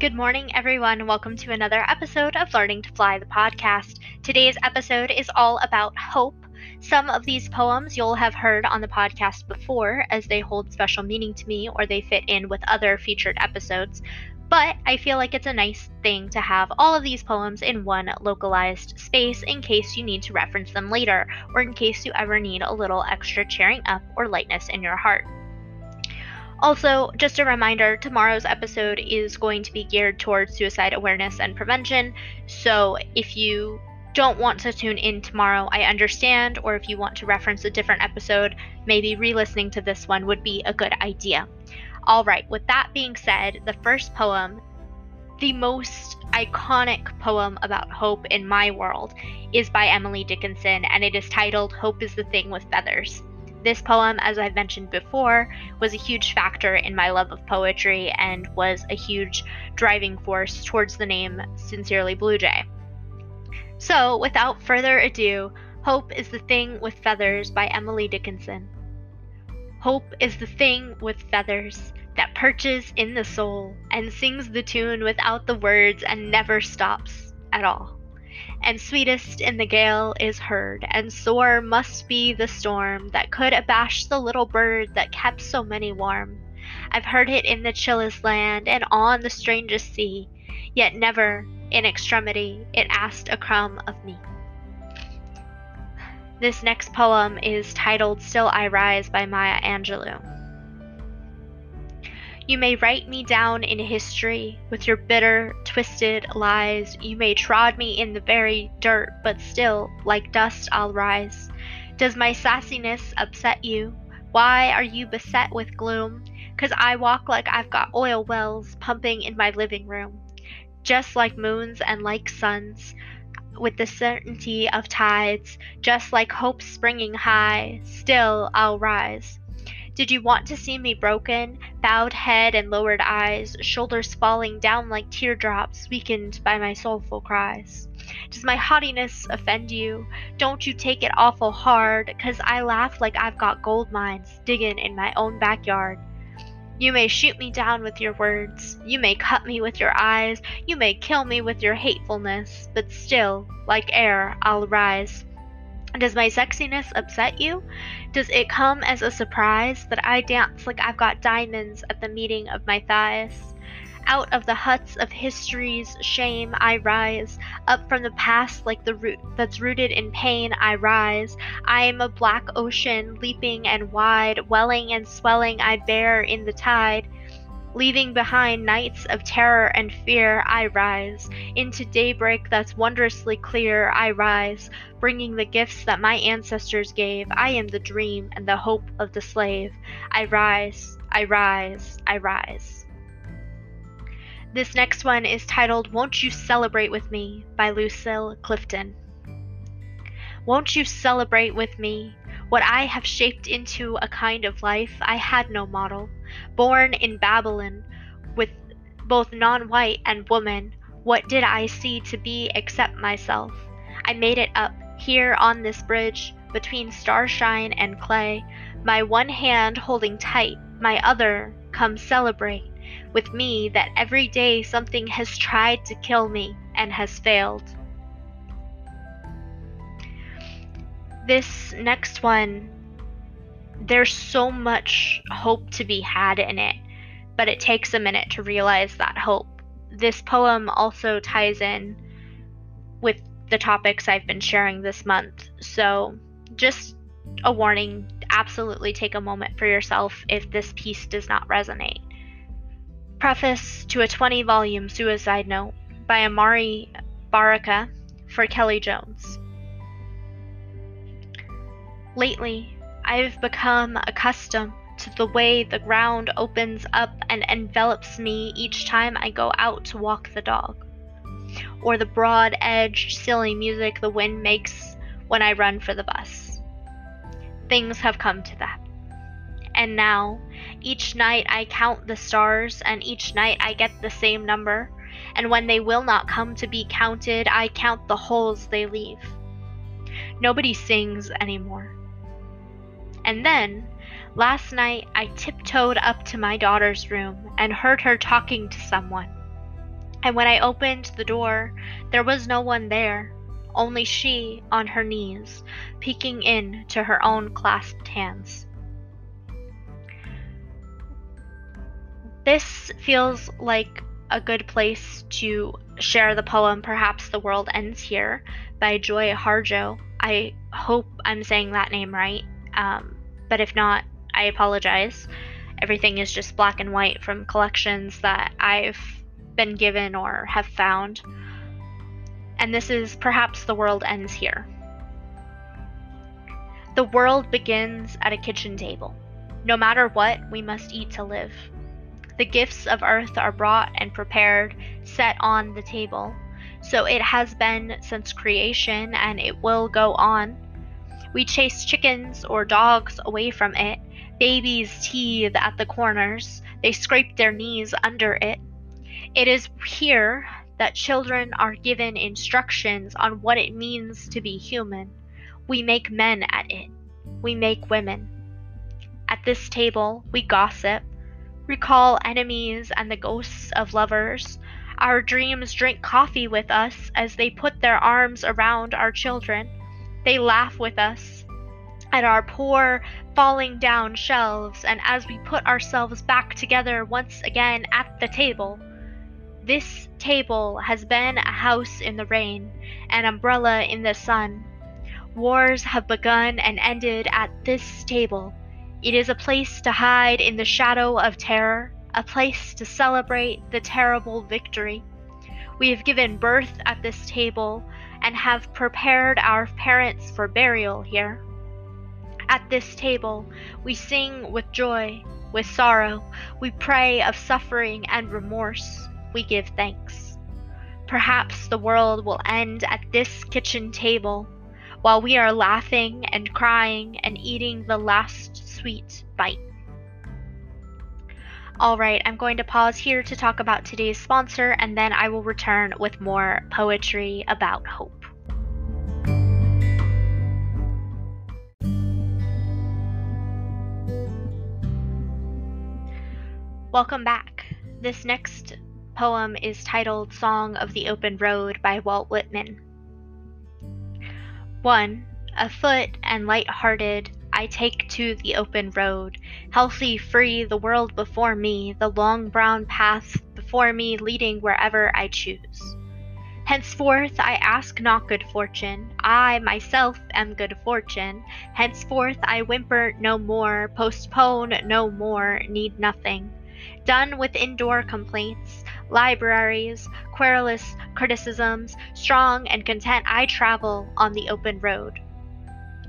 Good morning, everyone. Welcome to another episode of Learning to Fly, the podcast. Today's episode is all about hope. Some of these poems you'll have heard on the podcast before, as they hold special meaning to me or they fit in with other featured episodes. But I feel like it's a nice thing to have all of these poems in one localized space in case you need to reference them later, or in case you ever need a little extra cheering up or lightness in your heart. Also, just a reminder tomorrow's episode is going to be geared towards suicide awareness and prevention. So if you don't want to tune in tomorrow, I understand, or if you want to reference a different episode, maybe re listening to this one would be a good idea. All right, with that being said, the first poem, the most iconic poem about hope in my world, is by Emily Dickinson, and it is titled Hope is the Thing with Feathers. This poem, as I've mentioned before, was a huge factor in my love of poetry and was a huge driving force towards the name Sincerely Blue Jay. So, without further ado, Hope is the Thing with Feathers by Emily Dickinson. Hope is the thing with feathers that perches in the soul and sings the tune without the words and never stops at all and sweetest in the gale is heard, and sore must be the storm that could abash the little bird that kept so many warm. I've heard it in the chillest land and on the strangest sea, yet never, in extremity, it asked a crumb of me. This next poem is titled Still I Rise by Maya Angelou. You may write me down in history with your bitter, twisted lies. You may trod me in the very dirt, but still, like dust, I'll rise. Does my sassiness upset you? Why are you beset with gloom? Cause I walk like I've got oil wells pumping in my living room. Just like moons and like suns, with the certainty of tides, just like hope springing high, still I'll rise. Did you want to see me broken, bowed head and lowered eyes, shoulders falling down like teardrops, weakened by my soulful cries? Does my haughtiness offend you? Don't you take it awful hard, 'cause I laugh like I've got gold mines diggin' in my own backyard. You may shoot me down with your words, you may cut me with your eyes, you may kill me with your hatefulness, but still, like air, I'll rise. Does my sexiness upset you? Does it come as a surprise that I dance like I've got diamonds at the meeting of my thighs? Out of the huts of history's shame I rise, up from the past like the root that's rooted in pain I rise. I am a black ocean, leaping and wide, welling and swelling I bear in the tide. Leaving behind nights of terror and fear, I rise. Into daybreak that's wondrously clear, I rise. Bringing the gifts that my ancestors gave, I am the dream and the hope of the slave. I rise, I rise, I rise. This next one is titled Won't You Celebrate With Me by Lucille Clifton. Won't you celebrate with me? What I have shaped into a kind of life I had no model. Born in Babylon, with both non white and woman, what did I see to be except myself? I made it up, here on this bridge, between starshine and clay, my one hand holding tight, my other, come celebrate with me that every day something has tried to kill me and has failed. This next one, there's so much hope to be had in it, but it takes a minute to realize that hope. This poem also ties in with the topics I've been sharing this month. So, just a warning absolutely take a moment for yourself if this piece does not resonate. Preface to a 20 volume suicide note by Amiri Baraka for Kellie Jones. Lately, I've become accustomed to the way the ground opens up and envelops me each time I go out to walk the dog, or the broad edged, silly music the wind makes when I run for the bus. Things have come to that. And now, each night I count the stars, and each night I get the same number, and when they will not come to be counted, I count the holes they leave. Nobody sings anymore. And then, last night, I tiptoed up to my daughter's room and heard her talking to someone. And when I opened the door, there was no one there, only she on her knees, peeking in to her own clasped hands. This feels like a good place to share the poem Perhaps the World Ends Here by Joy Harjo. I hope I'm saying that name right, um, but if not, I apologize. Everything is just black and white from collections that I've been given or have found. And this is Perhaps the World Ends Here. The world begins at a kitchen table. No matter what, we must eat to live. The gifts of earth are brought and prepared, set on the table. So it has been since creation, and it will go on. We chase chickens or dogs away from it. Babies teethe at the corners, they scrape their knees under it. It is here that children are given instructions on what it means to be human. We make men at it, we make women. At this table, we gossip, recall enemies and the ghosts of lovers. Our dreams drink coffee with us as they put their arms around our children. They laugh with us at our poor, falling down shelves, and as we put ourselves back together once again at the table. This table has been a house in the rain, an umbrella in the sun. Wars have begun and ended at this table. It is a place to hide in the shadow of terror, a place to celebrate the terrible victory. We have given birth at this table and have prepared our parents for burial here. At this table, we sing with joy, with sorrow, we pray of suffering and remorse, we give thanks. Perhaps the world will end at this kitchen table while we are laughing and crying and eating the last sweet bite. Alright, I'm going to pause here to talk about today's sponsor and then I will return with more poetry about hope. Welcome back. This next poem is titled Song of the Open Road by Walt Whitman. 1. Afoot and light-hearted, I take to the open road, healthy, free, the world before me, the long brown path before me leading wherever I choose. Henceforth I ask not good fortune, I myself am good fortune. Henceforth I whimper no more, postpone no more, need nothing. Done with indoor complaints, libraries, querulous criticisms, strong and content I travel on the open road.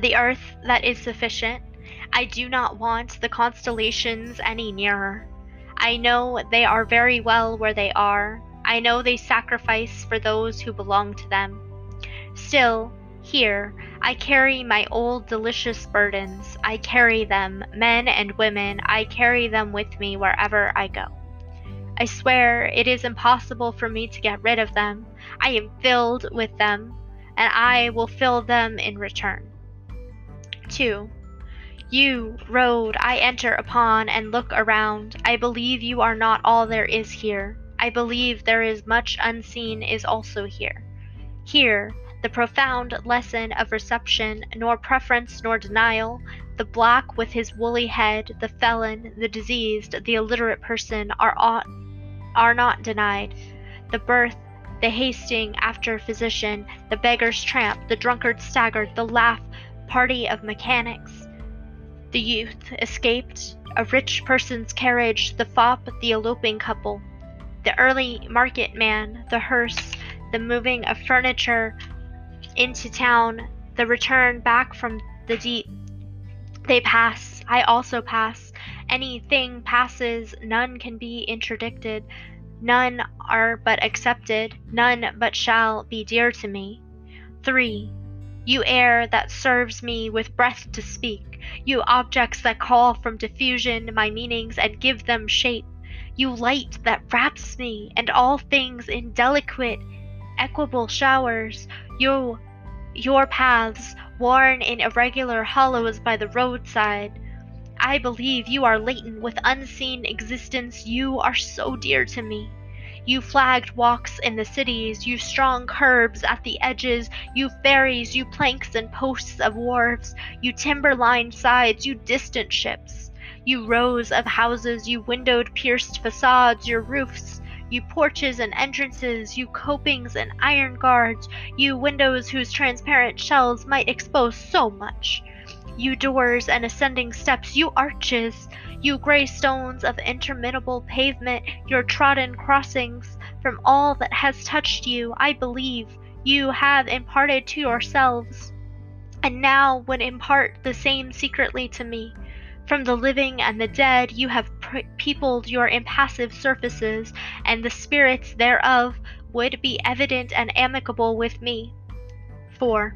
The earth that is sufficient, I do not want the constellations any nearer. I know they are very well where they are. I know they sacrifice for those who belong to them. Still, here, I carry my old delicious burdens. I carry them, men and women, I carry them with me wherever I go. I swear it is impossible for me to get rid of them. I am filled with them, and I will fill them in return. 2. You, road, I enter upon and look around. I believe you are not all there is here. I believe there is much unseen is also here. Here, the profound lesson of reception, nor preference nor denial, the black with his woolly head, the felon, the diseased, the illiterate person are ought are not denied. The birth, the hasting after physician, the beggar's tramp, the drunkard staggered, the laugh party of mechanics. The youth escaped, a rich person's carriage, the fop, the eloping couple, the early market man, the hearse, the moving of furniture into town, the return back from the deep. They pass, I also pass, anything passes, none can be interdicted, none are but accepted, none but shall be dear to me. 3. You air that serves me with breath to speak, you objects that call from diffusion my meanings and give them shape, you light that wraps me and all things in delicate, equable showers, you, your paths, worn in irregular hollows by the roadside, I believe you are latent with unseen existence. You are so dear to me. You flagged walks in the cities, you strong curbs at the edges, you ferries, you planks and posts of wharves, you timber lined sides, you distant ships, you rows of houses, you windowed pierced facades, your roofs, you porches and entrances, you copings and iron guards, you windows whose transparent shells might expose so much. You doors and ascending steps, you arches, you grey stones of interminable pavement, your trodden crossings, from all that has touched you, I believe, you have imparted to yourselves, and now would impart the same secretly to me. From the living and the dead you have peopled your impassive surfaces, and the spirits thereof would be evident and amicable with me. 4.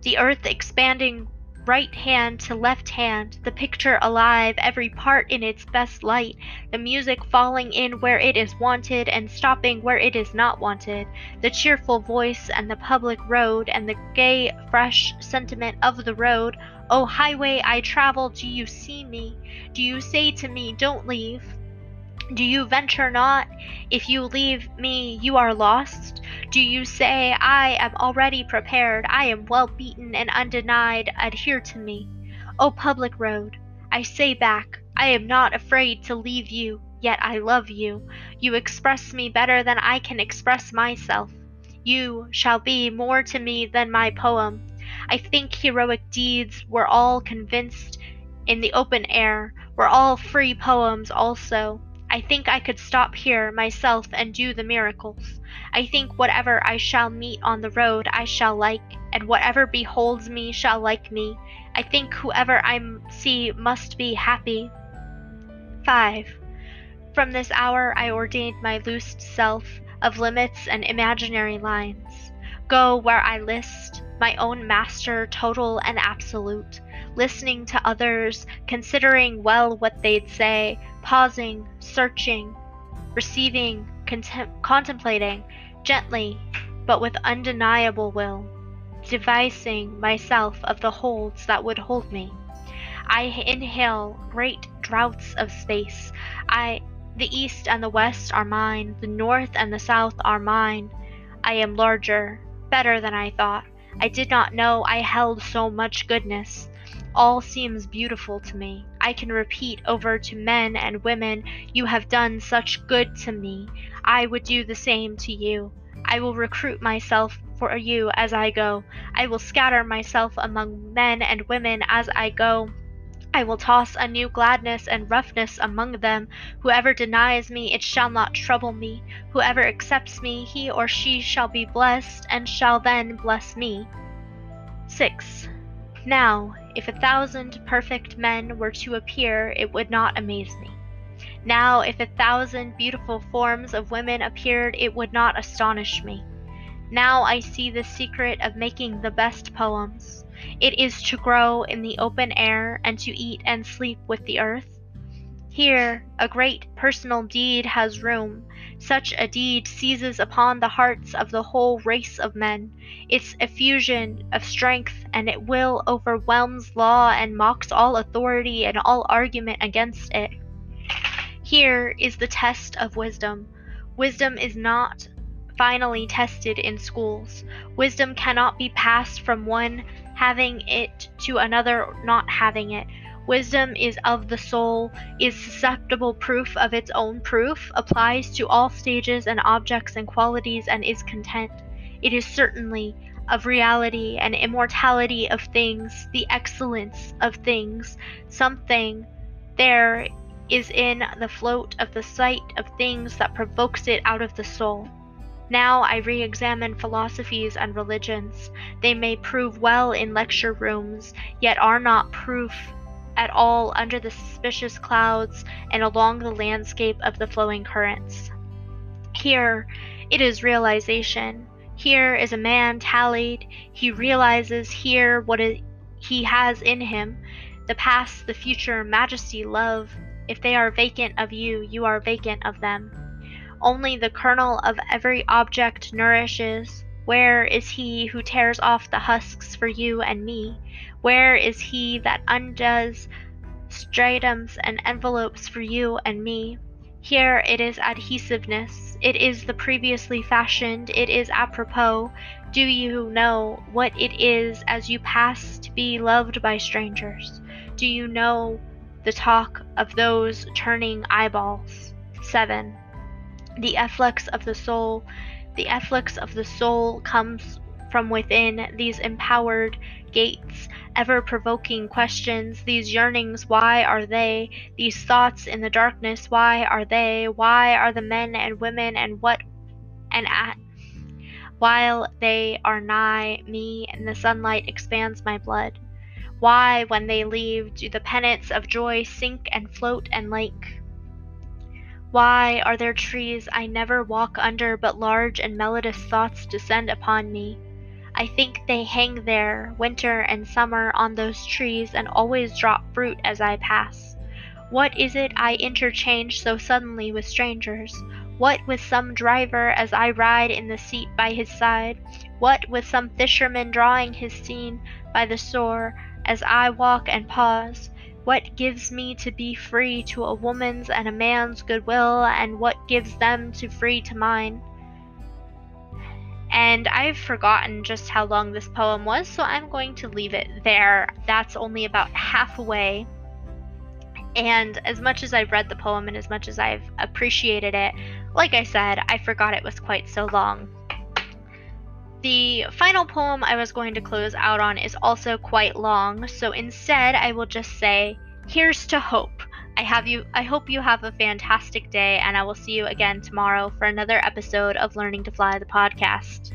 The earth expanding right hand to left hand, the picture alive, every part in its best light, the music falling in where it is wanted and stopping where it is not wanted, the cheerful voice and the public road and the gay, fresh sentiment of the road, O highway I travel, do you see me? Do you say to me, Don't leave? Do you venture not? If you leave me, you are lost? Do you say, I am already prepared, I am well beaten and undenied, adhere to me? O public road, I say back, I am not afraid to leave you, yet I love you. You express me better than I can express myself. You shall be more to me than my poem. I think heroic deeds were all convinced in the open air, were all free poems also. I think I could stop here myself and do the miracles. I think whatever I shall meet on the road I shall like, and whatever beholds me shall like me. I think whoever I see must be happy. 5. From this hour I ordained my loosed self of limits and imaginary lines. Go where I list, my own master, total and absolute, listening to others, considering well what they'd say, pausing, searching, receiving, contem- contemplating, gently, but with undeniable will, devising myself of the holds that would hold me. I inhale great draughts of space. I the east and the west are mine, the north and the south are mine. I am larger, better than I thought. I did not know I held so much goodness. All seems beautiful to me. I can repeat over to men and women, You have done such good to me. I would do the same to you. I will recruit myself for you as I go. I will scatter myself among men and women as I go. I will toss a new gladness and roughness among them. Whoever denies me, it shall not trouble me. Whoever accepts me, he or she shall be blessed, and shall then bless me. 6. Now, if a thousand perfect men were to appear, it would not amaze me. Now, if a thousand beautiful forms of women appeared, it would not astonish me. Now I see the secret of making the best poems. It is to grow in the open air and to eat and sleep with the earth. Here a great personal deed has room. Such a deed seizes upon the hearts of the whole race of men. Its effusion of strength and it will overwhelms law and mocks all authority and all argument against it. Here is the test of wisdom. Wisdom is not finally tested in schools. Wisdom cannot be passed from one having it to another not having it. Wisdom is of the soul, is susceptible proof of its own proof, applies to all stages and objects and qualities, and is content. It is certainly of reality and immortality of things, the excellence of things, something there is in the float of the sight of things that provokes it out of the soul. Now I re examine philosophies and religions. They may prove well in lecture rooms, yet are not proof at all under the suspicious clouds and along the landscape of the flowing currents. Here it is realization. Here is a man tallied. He realizes here what it, he has in him the past, the future, majesty, love. If they are vacant of you, you are vacant of them. Only the kernel of every object nourishes. Where is he who tears off the husks for you and me? Where is he that undoes stratums and envelopes for you and me? Here it is adhesiveness, it is the previously fashioned, it is apropos. Do you know what it is as you pass to be loved by strangers? Do you know the talk of those turning eyeballs? 7. The efflux of the soul. The efflux of the soul comes from within these empowered gates, ever provoking questions, these yearnings, why are they? These thoughts in the darkness, why are they? Why are the men and women and what and at? While they are nigh me and the sunlight expands my blood. Why, when they leave, do the pennants of joy sink and float and lake? Why are there trees I never walk under, but large and melodious thoughts descend upon me? I think they hang there, winter and summer, on those trees, and always drop fruit as I pass. What is it I interchange so suddenly with strangers? What with some driver as I ride in the seat by his side? What with some fisherman drawing his seine by the shore as I walk and pause? What gives me to be free to a woman's and a man's goodwill, and what gives them to free to mine? And I've forgotten just how long this poem was, so I'm going to leave it there. That's only about halfway. And as much as I've read the poem and as much as I've appreciated it, like I said, I forgot it was quite so long. The final poem I was going to close out on is also quite long, so instead I will just say, Here's to hope. I have you I hope you have a fantastic day and I will see you again tomorrow for another episode of Learning to Fly the podcast.